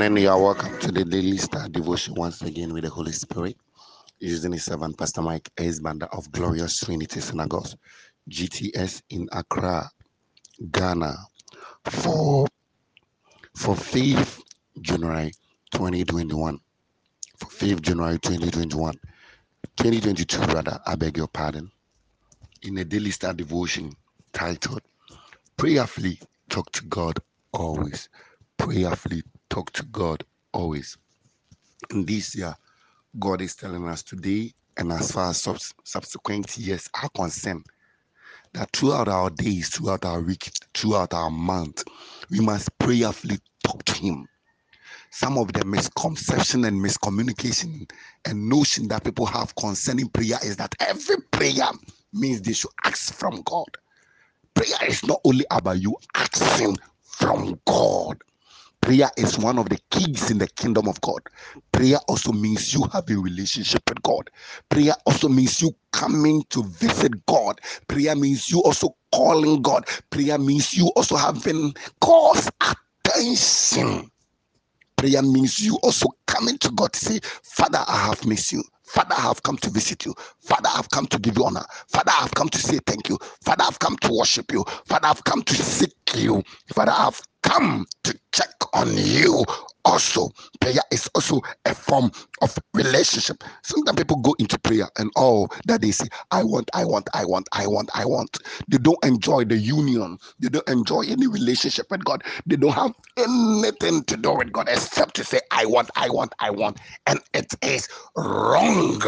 Morning. You are welcome to the Daily Star Devotion once again with the Holy Spirit. Using his servant, Pastor Mike S. Of Glorious Trinity Synagogue, GTS in Accra, Ghana, for for 5th January 2021. For 5th January 2021. 2022, rather, I beg your pardon. In a Daily Star Devotion titled Prayerfully Talk to God Always prayerfully talk to God always. In this year, God is telling us today, and as far as subs- subsequent years are concerned, that throughout our days, throughout our week, throughout our month, we must prayerfully talk to Him. Some of the misconception and miscommunication and notion that people have concerning prayer is that every prayer means they should ask from God. Prayer is not only about you asking from God. Prayer is one of the keys in the kingdom of God. Prayer also means you have a relationship with God. Prayer also means you coming to visit God. Prayer means you also calling God. Prayer means you also having cause attention. Prayer means you also coming to God to say, Father, I have missed you. Father, I have come to visit you. Father, I have come to give you honor. Father, I have come to say thank you. Father, I have come to worship you. Father, I have come to seek you. Father, I have come to check on you also prayer is also a form of relationship. Sometimes people go into prayer and all that they say i want i want i want i want i want. They don't enjoy the union. They don't enjoy any relationship with god. They don't have anything to do with god except to say i want i want i want. And it is wrong.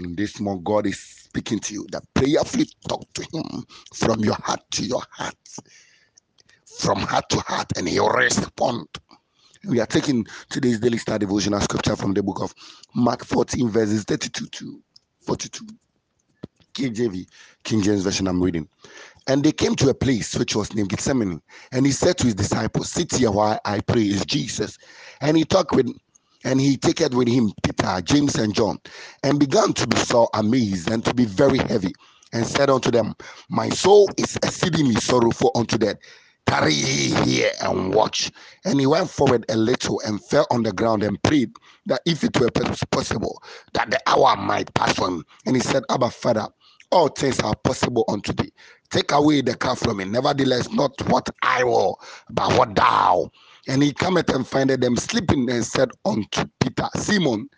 In this moment god is speaking to you that prayerfully talk to him from your heart to your heart. From heart to heart and he'll respond we are taking today's daily star devotional scripture from the book of Mark 14, verses 32 to 42. KJV, King James Version, I'm reading. And they came to a place which was named Gethsemane. And he said to his disciples, Sit here while I pray, is Jesus. And he talked with and he taketh with him Peter, James, and John, and began to be so amazed and to be very heavy, and said unto them, My soul is exceedingly sorrowful unto death tarry here and watch. And he went forward a little and fell on the ground and prayed that if it were possible, that the hour might pass him. And he said, Abba, Father, all things are possible unto thee. Take away the cup from me. Nevertheless, not what I will, but what thou. And he cometh and findeth them sleeping and said unto Peter, Simon,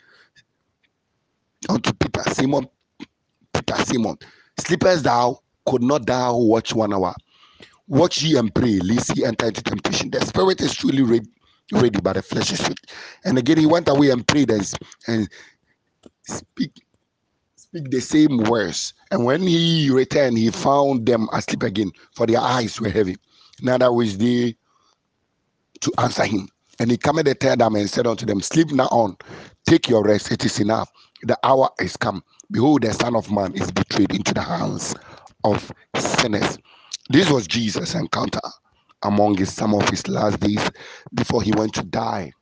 unto Peter, Simon, Peter, Simon, sleepest thou? Could not thou watch one hour? Watch ye and pray, lest ye enter into temptation. The spirit is truly ready, ready, but the flesh is weak. And again, he went away and prayed and, and speak speak the same words. And when he returned, he found them asleep again, for their eyes were heavy. Neither was they to answer him. And he came the third and said unto them, Sleep now on, take your rest, it is enough. The hour is come. Behold, the Son of Man is betrayed into the hands of sinners. This was Jesus' encounter among his, some of his last days before he went to die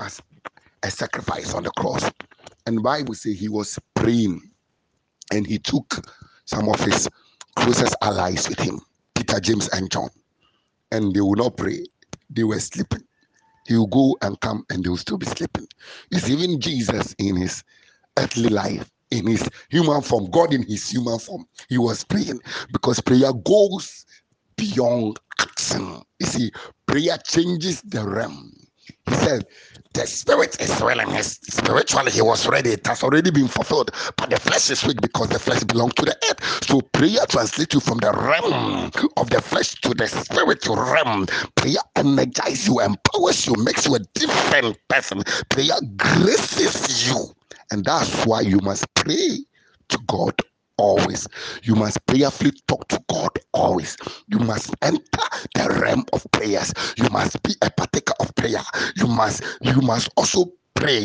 as a sacrifice on the cross. And Bible says he was praying and he took some of his closest allies with him, Peter, James, and John. And they would not pray, they were sleeping. He will go and come and they will still be sleeping. It's even Jesus in his earthly life in his human form, God in his human form, he was praying because prayer goes beyond action. You see, prayer changes the realm. He said, the spirit is willing. Spiritually, he was ready. It has already been fulfilled. But the flesh is weak because the flesh belongs to the earth. So prayer translates you from the realm of the flesh to the spiritual realm. Prayer energizes you, empowers you, makes you a different person. Prayer graces you and that's why you must pray to God always. You must prayerfully talk to God always. You must enter the realm of prayers. You must be a partaker of prayer. You must you must also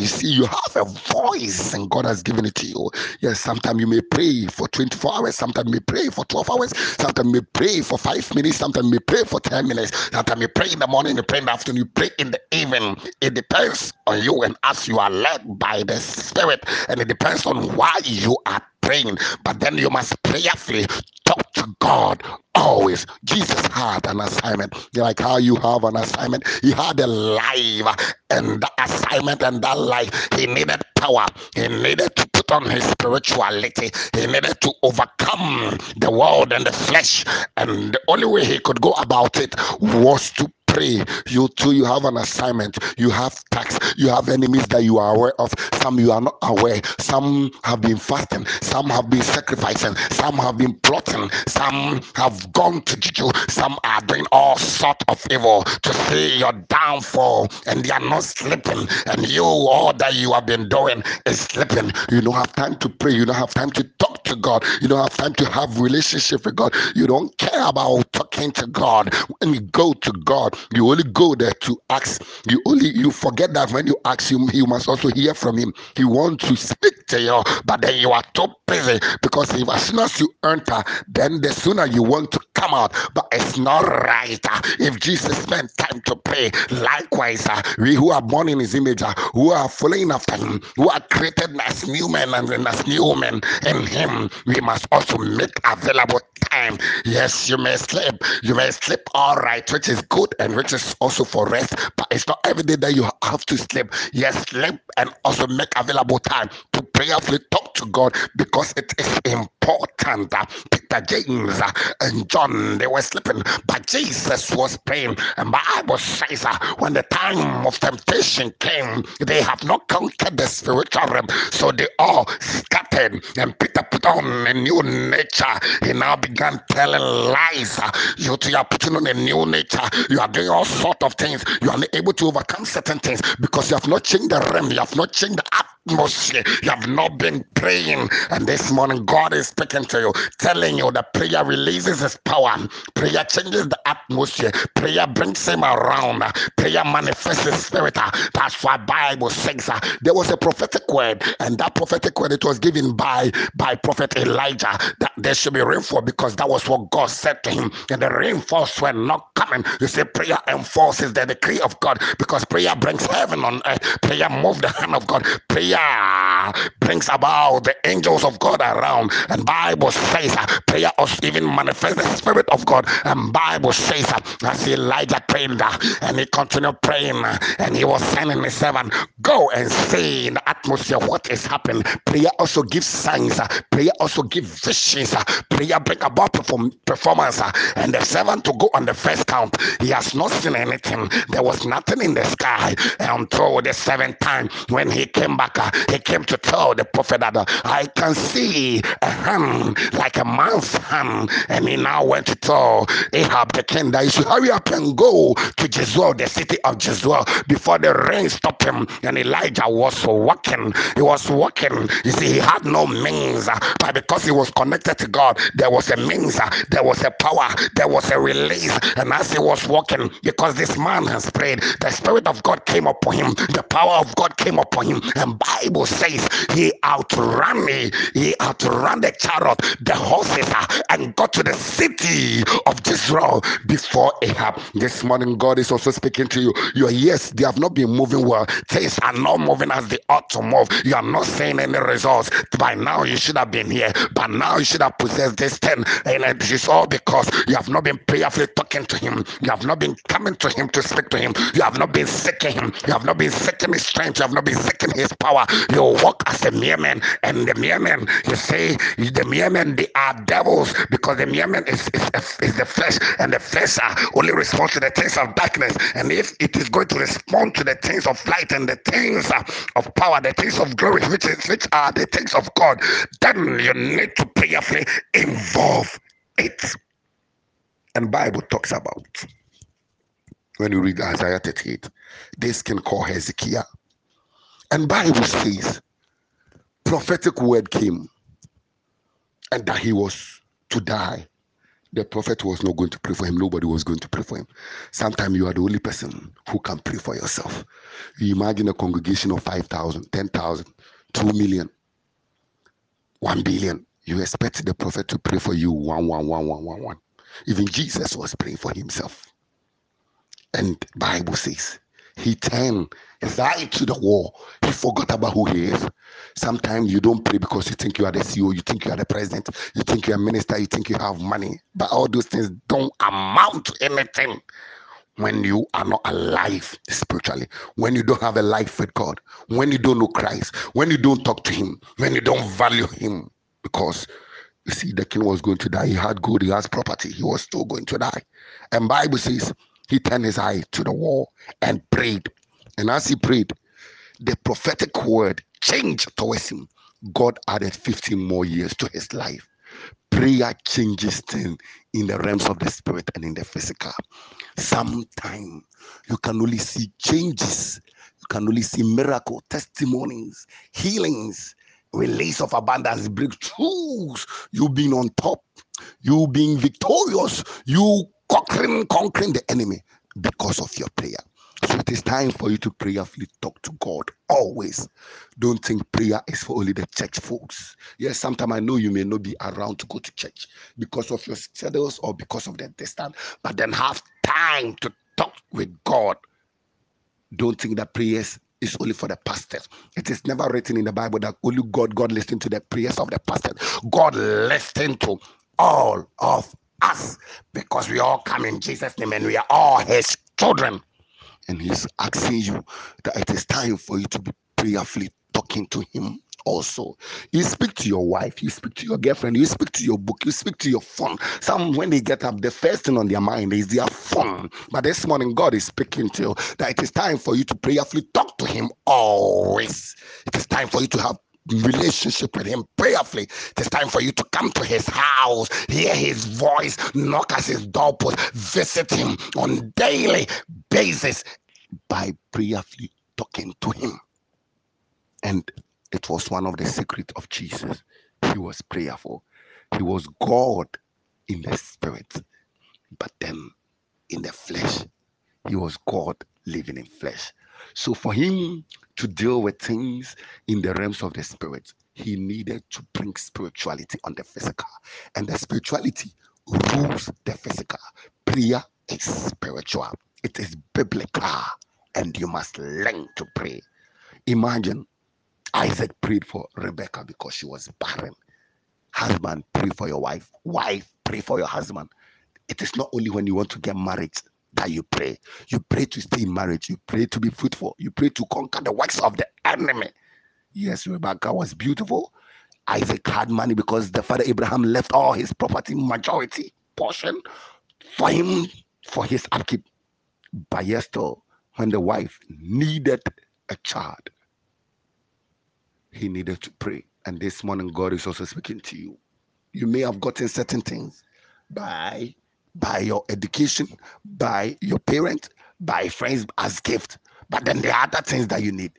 see, you have a voice and God has given it to you. Yes, sometimes you may pray for 24 hours, sometimes you may pray for 12 hours, sometimes you may pray for five minutes, sometimes you may pray for 10 minutes, sometimes you pray in the morning, you pray in the afternoon, you pray in the evening. It depends on you and as you are led by the Spirit, and it depends on why you are praying, but then you must prayerfully talk to God always. Jesus had an assignment, like how you have an assignment. He had a life, and the assignment and that life, he needed power. He needed to put on his spirituality. He needed to overcome the world and the flesh. And the only way he could go about it was to pray. You too, you have an assignment. You have tax. You have enemies that you are aware of. Some you are not aware. Some have been fasting. Some have been sacrificing. Some have been plotting. Some have gone to juju. Some are doing all sort of evil to see your downfall, and they are not sleeping. And you, all that you have been doing is sleeping. You don't have time to pray. You don't have time to talk to God. You don't have time to have relationship with God. You don't care about talking to God. When you go to God, you only go there to ask. You only you forget that when you ask him, you must also hear from him. He wants to speak to you, but then you are too busy because if as soon as you enter, then the sooner you want to come out. But it's not right. If Jesus spent time to pray, likewise, uh, we who are born in his image, uh, who are following after him, who are created as new men and as new women in him, we must also make available time. Yes, you may sleep. You may sleep all right, which is good and which is also for rest, but it's not every day that you have to sleep. Yes, sleep and also make available time to prayerfully talk to God because it is important. Peter, James, and John, they were sleeping, but Jesus was praying. And Bible says uh, when the time of temptation came, they have not conquered the spiritual realm, so they all scattered. And Peter put on a new nature. He now began telling lies. Uh, you, you are putting on a new nature. You are doing all sort of things. You are not able to overcome certain things because you have not changed the realm. You have not changed the atmosphere. You have not been praying. And this morning, God is speaking to you, telling you that prayer releases his power. Prayer changes the atmosphere. Prayer brings him around. Prayer manifests his spirit. That's why Bible says uh, there was a prophetic word, and that prophetic word it was given by by prophet Elijah that there should be rainfall because that was what God said to him. And the rainfalls were not coming. You say prayer enforces the decree of God because prayer brings heaven on earth. Prayer moves the hand of God. Prayer brings about the angels of God around. And Bible says uh, prayer also even manifests the spirit of God. And Bible says uh, as Elijah prayed uh, and he continued praying and he was sending his servant, go and see in the atmosphere what is happening. Prayer also gives signs. Prayer also gives visions. Prayer brings about perform- performance. And the servant to go on the first count, he has not seen anything. There was nothing in the sky until the seventh time when he came back. He came to tell the prophet that uh, I can see a hand like a man's hand. And he now went to tell Ahab the king that he should hurry up and go to Jezreel, the city of Jezreel, before the rain stopped him. And Elijah was walking. He was walking. You see, he had no means, uh, but because he was connected to God, there was a means, uh, there was a power, there was a release. And as he was walking, because this man has prayed, the Spirit of God came upon him, the power of God came upon him. And Bible says he outran me, he outran the chariot, the horses, uh, and got to the city of Jezreel before Ahab. This morning, God is also speaking to you. Your ears, they have not been moving well. Things are not moving as they ought to move. You are not seeing any results. By now, you should have been here. By now, you should have possessed this thing. And it is all because you have not been prayerfully talking to Him. You have not been coming to Him to speak to Him. You have not been seeking Him. You have not been seeking His strength. You have not been seeking His power. You walk as a mere man. And the mere man, you say, the mere men, they are devils because the mere man is, is, is the flesh. And the flesh uh, only responds to the things of darkness. And if it is going to respond to the things of light and the things of power, the things of glory, which, is, which are the things of God, then you need to prayerfully involve it. And Bible talks about when you read Isaiah 38, this can call Hezekiah. And Bible says prophetic word came and that he was to die the prophet was not going to pray for him. Nobody was going to pray for him. Sometimes you are the only person who can pray for yourself. You imagine a congregation of 5,000, 10,000, 2 million, 1 billion. You expect the prophet to pray for you one, one, one, one, one, one. Even Jesus was praying for himself. And Bible says He turned his eye to the wall. He forgot about who he is. Sometimes you don't pray because you think you are the CEO, you think you are the president, you think you're a minister, you think you have money. But all those things don't amount to anything when you are not alive spiritually, when you don't have a life with God, when you don't know Christ, when you don't talk to Him, when you don't value Him. Because you see, the king was going to die. He had good, he has property. He was still going to die. And Bible says he turned his eye to the wall and prayed. And as he prayed, the prophetic word changed towards him. God added 15 more years to his life. Prayer changes things in the realms of the spirit and in the physical. Sometimes you can only see changes, you can only see miracle testimonies, healings, release of abundance, breakthroughs. You being on top, you being victorious, you conquering, conquering the enemy because of your prayer. So it is time for you to prayerfully talk to God always. Don't think prayer is for only the church folks. Yes, sometimes I know you may not be around to go to church because of your schedules or because of the distance, but then have time to talk with God. Don't think that prayers is only for the pastors. It is never written in the Bible that only God, God listened to the prayers of the pastors. God listened to all of us because we all come in Jesus' name and we are all his children. And he's asking you that it is time for you to be prayerfully talking to him also. You speak to your wife, you speak to your girlfriend, you speak to your book, you speak to your phone. Some, when they get up, the first thing on their mind is their phone. But this morning, God is speaking to you that it is time for you to prayerfully talk to Him always. It is time for you to have relationship with him prayerfully. It is time for you to come to his house, hear his voice, knock at his doorpost, visit him on daily basis by prayerfully talking to him. And it was one of the secrets of Jesus. He was prayerful. He was God in the spirit, but then in the flesh, he was God living in flesh. So for him to deal with things in the realms of the spirit, he needed to bring spirituality on the physical. And the spirituality rules the physical. Prayer is spiritual, it is biblical, and you must learn to pray. Imagine Isaac prayed for Rebecca because she was barren. Husband, pray for your wife. Wife, pray for your husband. It is not only when you want to get married that you pray. You pray to stay in marriage. You pray to be fruitful. You pray to conquer the works of the enemy. Yes, Rebecca was beautiful. Isaac had money because the father Abraham left all his property, majority portion, for him for his upkeep. But yes, though, when the wife needed a child, he needed to pray. And this morning, God is also speaking to you. You may have gotten certain things by by your education, by your parents, by friends as gift. But then there are other things that you need.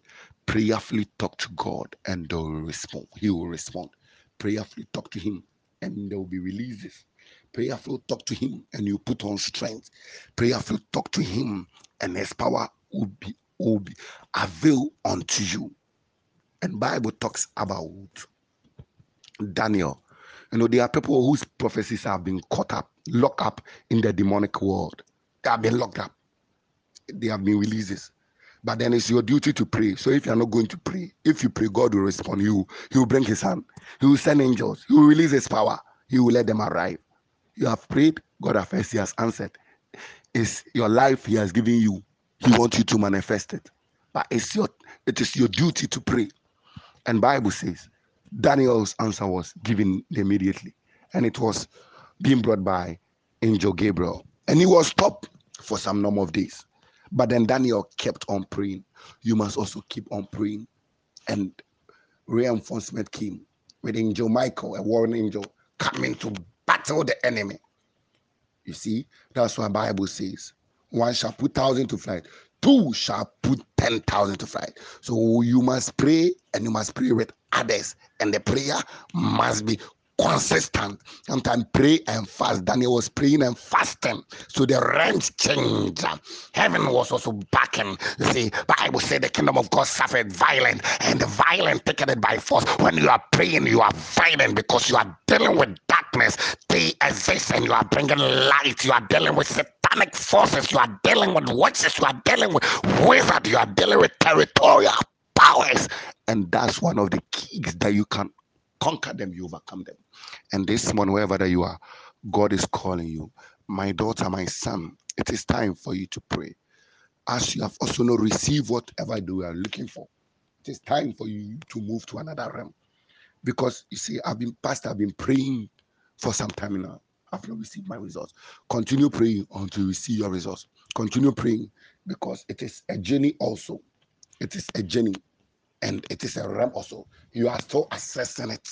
Prayerfully talk to God and they will respond. He will respond. Prayerfully talk to him and there will be releases. Prayerfully talk to him and you put on strength. Prayerfully talk to him and his power will be will be avail unto you. And Bible talks about Daniel. You know, there are people whose prophecies have been caught up, locked up in the demonic world. They have been locked up. They have been releases. But then it's your duty to pray. So if you're not going to pray, if you pray, God will respond. You He will bring his hand. He will send angels. He will release his power. He will let them arrive. You have prayed, God has, he has answered. It's your life He has given you. He wants you to manifest it. But it's your it is your duty to pray. And Bible says Daniel's answer was given immediately, and it was being brought by angel Gabriel, and he was stopped for some number of days. But then Daniel kept on praying. You must also keep on praying, and reinforcement came with angel Michael, a warring angel, coming to battle the enemy. You see, that's why Bible says one shall put thousand to flight, two shall put 10,000 to flight. So you must pray and you must pray with others, and the prayer must be consistent. Sometimes pray and fast. Daniel was praying and fasting. So the range changed. Heaven was also backing. You see, Bible said the kingdom of God suffered violent, and the violent taken it by force. When you are praying, you are violent because you are dealing with darkness. They exist and you are bringing light. You are dealing with forces, you are dealing with witches, you are dealing with wizards, you are dealing with territorial powers. And that's one of the keys that you can conquer them, you overcome them. And this morning, wherever that you are, God is calling you. My daughter, my son, it is time for you to pray. As you have also not received whatever you are looking for, it is time for you to move to another realm. Because you see, I've been pastor, I've been praying for some time now. I've not received my results. Continue praying until you see your results. Continue praying because it is a journey also. It is a journey and it is a realm also. You are still assessing it.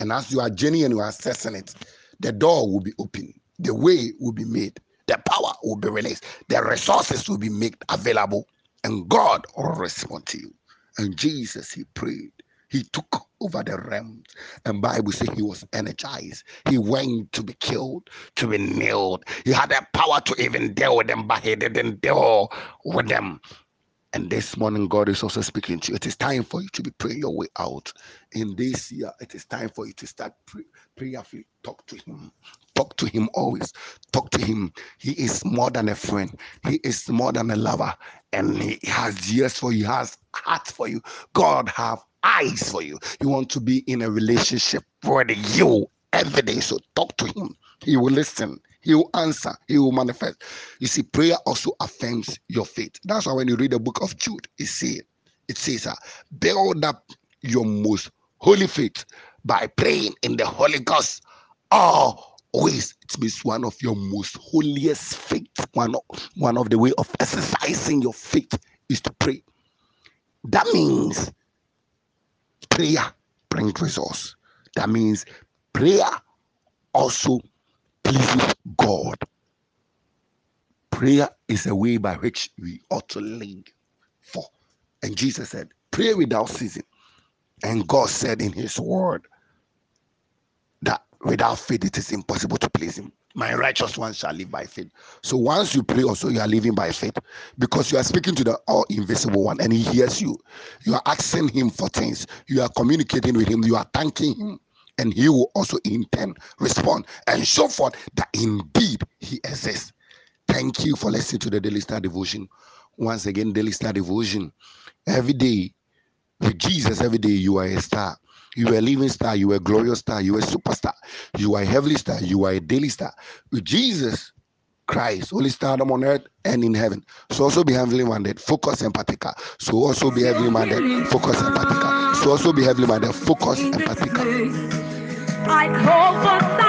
And as you are journeying and you are assessing it, the door will be open, the way will be made, the power will be released, the resources will be made available, and God will respond to you. And Jesus, he prayed. He took over the realm And Bible says he was energized. He went to be killed, to be nailed. He had the power to even deal with them, but he didn't deal with them. And this morning, God is also speaking to you. It is time for you to be praying your way out. In this year, it is time for you to start pray, prayerfully. Talk to Him. Talk to Him always. Talk to Him. He is more than a friend. He is more than a lover, and He has years for you. He has heart for you. God have eyes for you. You want to be in a relationship with you every day. So talk to Him. He will listen. He will answer, He will manifest. You see, prayer also affirms your faith. That's why when you read the book of Jude, it says, it says, uh, build up your most holy faith by praying in the Holy Ghost always. It means one of your most holiest faith. One of, one of the way of exercising your faith is to pray. That means prayer brings results. That means prayer also pleases God. Prayer is a way by which we ought to link for. And Jesus said, Pray without ceasing. And God said in His word that without faith it is impossible to please Him. My righteous one shall live by faith. So once you pray, also you are living by faith because you are speaking to the all invisible one and He hears you. You are asking Him for things, you are communicating with Him, you are thanking Him and he will also in turn respond and show forth that indeed he exists. Thank you for listening to the Daily Star Devotion. Once again, Daily Star Devotion. Every day, with Jesus, every day you are a star. You are a living star, you are a glorious star, you are a superstar, you are a heavenly star, you are a daily star. Jesus, Christ, only Stardom on earth and in heaven. So also be heavenly minded, focus and particular. So also be heavenly minded, focus and particular. So also be heavenly minded, focus and particular. I call for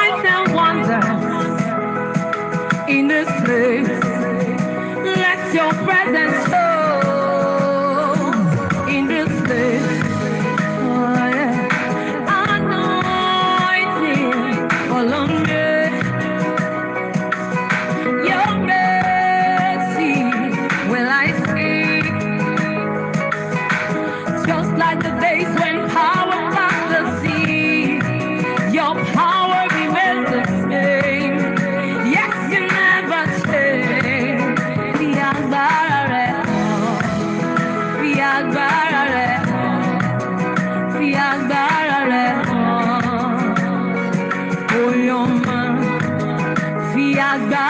agbára rẹ̀ hàn fi agbára rẹ̀ hàn oyè ọmọ fi agbára.